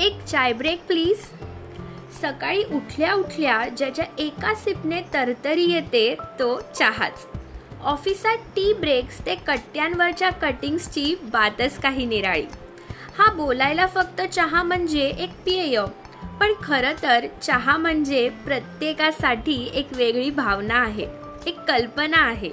एक चाय break please सकाळी उठल्या उठल्या ज्याच्या एका सिपने तरतरी येते तो चहाच. ऑफिसात टी ब्रेक्स ते कट्ट्यांवरच्या कटिंग्सची बातच काही निराळी. हा बोलायला फक्त चहा म्हणजे एक पेय पण खरं तर चहा म्हणजे प्रत्येकासाठी एक वेगळी भावना आहे एक कल्पना आहे.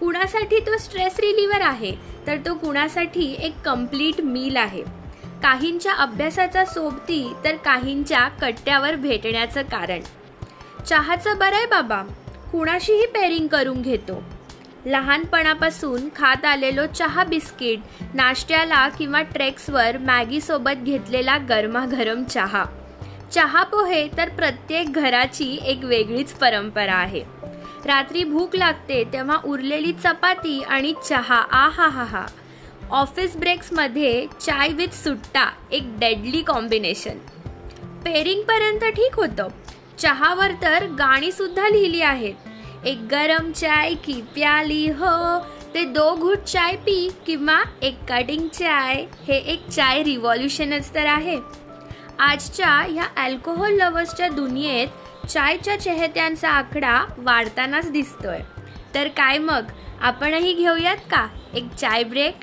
कुणासाठी तो स्ट्रेस रिलीवर आहे तर तो कुणासाठी एक कंप्लीट मील आहे. काहींच्या अभ्यासाचा सोबती तर काहींच्या कट्ट्यावर भेटण्याचं कारण. चहाचं बरं आहे बाबा. कुणाशीही पेरिंग करून घेतो. लहानपणापासून खात आलेलो चहा बिस्किट नाश्त्याला किंवा ट्रेक्सवर मॅगीसोबत घेतलेला गरमागरम चहा. चहा पोहे तर प्रत्येक घराची एक वेगळीच परंपरा आहे. रात्री भूक लागते तेव्हा उरलेली चपाती आणि चहा आ हा हा हा. ऑफिस ब्रेक्समध्ये चाय विथ सुट्टा एक डेडली कॉम्बिनेशन पेरिंगपर्यंत ठीक होतं. चहावर तर गाणीसुद्धा लिहिली आहेत. एक गरम चाय की प्याली हो? ते दो घुट चाय पी किंवा एक कटिंग चाय हे एक चाय रिव्हॉल्युशनच तर आहे. आजच्या ह्या अल्कोहोल लवर्सच्या दुनियेत चायच्या चेहत्यांचा आकडा वाढतानाच दिसतोय. तर काय मग? आपणही घेऊयात का? एक चाय ब्रेक